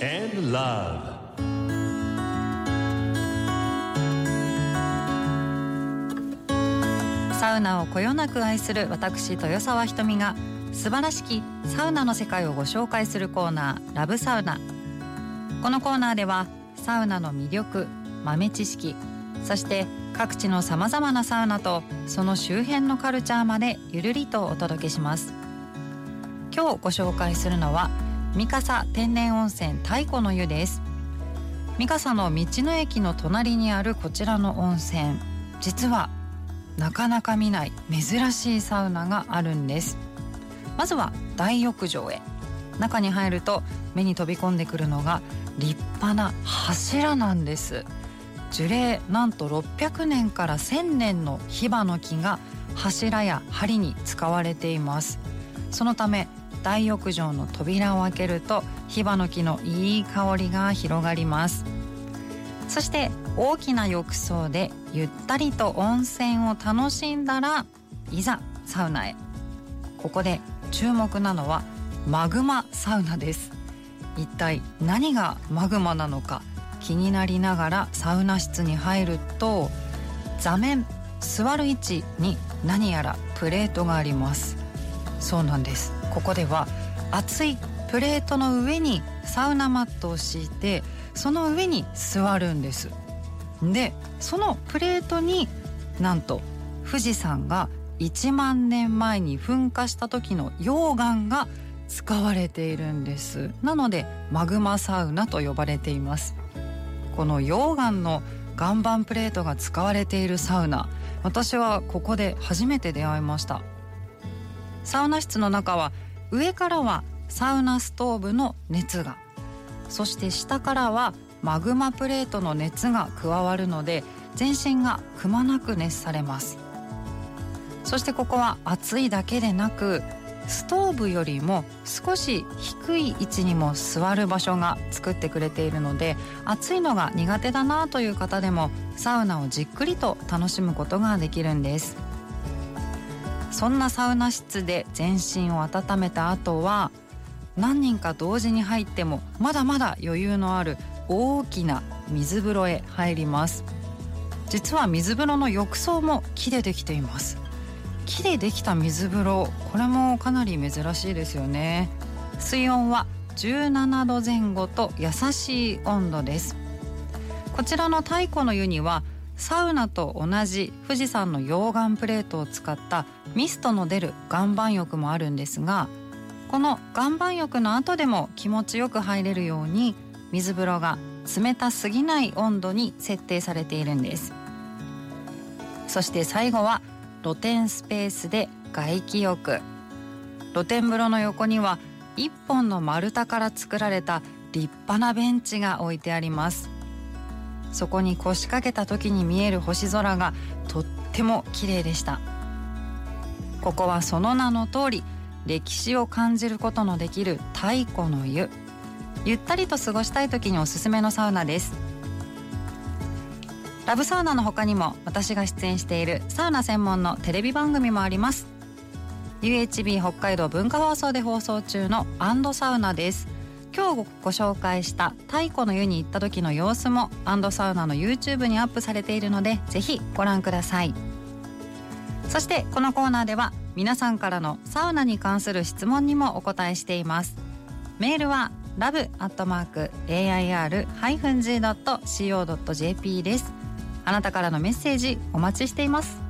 love. サウナをこよなく愛する私豊沢ひとみが素晴らしきサウナの世界をご紹介するコーナーラブサウナ。このコーナーではサウナの魅力豆知識そして各地のさまざまなサウナとその周辺のカルチャーまでゆるりとお届けします。今日ご紹介するのは三笠天然温泉太古の湯です。三笠の道の駅の隣にあるこちらの温泉。実はなかなか見ない珍しいサウナがあるんです。まずは大浴場へ。中に入ると目に飛び込んでくるのが立派な柱なんです。樹齢なんと600年から1000年のヒバの木が柱や梁に使われています。そのため大浴場の扉を開けるとヒバの木のいい香りが広がります。そして大きな浴槽でゆったりと温泉を楽しんだらいざサウナへ。ここで注目なのはマグマサウナです。一体何がマグマなのか気になりながらサウナ室に入ると座面座る位置に何やらプレートがあります。そうなんです。ここでは熱いプレートの上にサウナマットを敷いてその上に座るんです。でそのプレートになんと富士山が1万年前に噴火した時の溶岩が使われているんです。なのでマグマサウナと呼ばれています。この溶岩の岩盤プレートが使われているサウナ。私はここで初めて出会いました。サウナ室の中は上からはサウナストーブの熱がそして下からはマグマプレートの熱が加わるので全身がくまなく熱されます。そしてここは暑いだけでなくストーブよりも少し低い位置にも座る場所が作ってくれているので暑いのが苦手だなという方でもサウナをじっくりと楽しむことができるんです。そんなサウナ室で全身を温めた後は何人か同時に入ってもまだまだ余裕のある大きな水風呂へ入ります。実は水風呂の浴槽も木でできています。木でできた水風呂これもかなり珍しいですよね。水温は17度前後と優しい温度です。こちらの太古の湯にはサウナと同じ富士山の溶岩プレートを使ったミストの出る岩盤浴もあるんですがこの岩盤浴の後でも気持ちよく入れるように水風呂が冷たすぎない温度に設定されているんです。そして最後は露天スペースで外気浴。露天風呂の横には一本の丸太から作られた立派なベンチが置いてあります。そこに腰掛けた時に見える星空がとっても綺麗でした。ここはその名の通り歴史を感じることのできる太古の湯。ゆったりと過ごしたい時におすすめのサウナです。ラブサウナの他にも私が出演しているサウナ専門のテレビ番組もあります。UHB 北海道文化放送で放送中のアンドサウナです。今日ご紹介した太古の湯に行った時の様子もアンドサウナの YouTube にアップされているのでぜひご覧ください。そしてこのコーナーでは皆さんからのサウナに関する質問にもお答えしています。メールは love.air-g.co.jp です。あなたからのメッセージお待ちしています。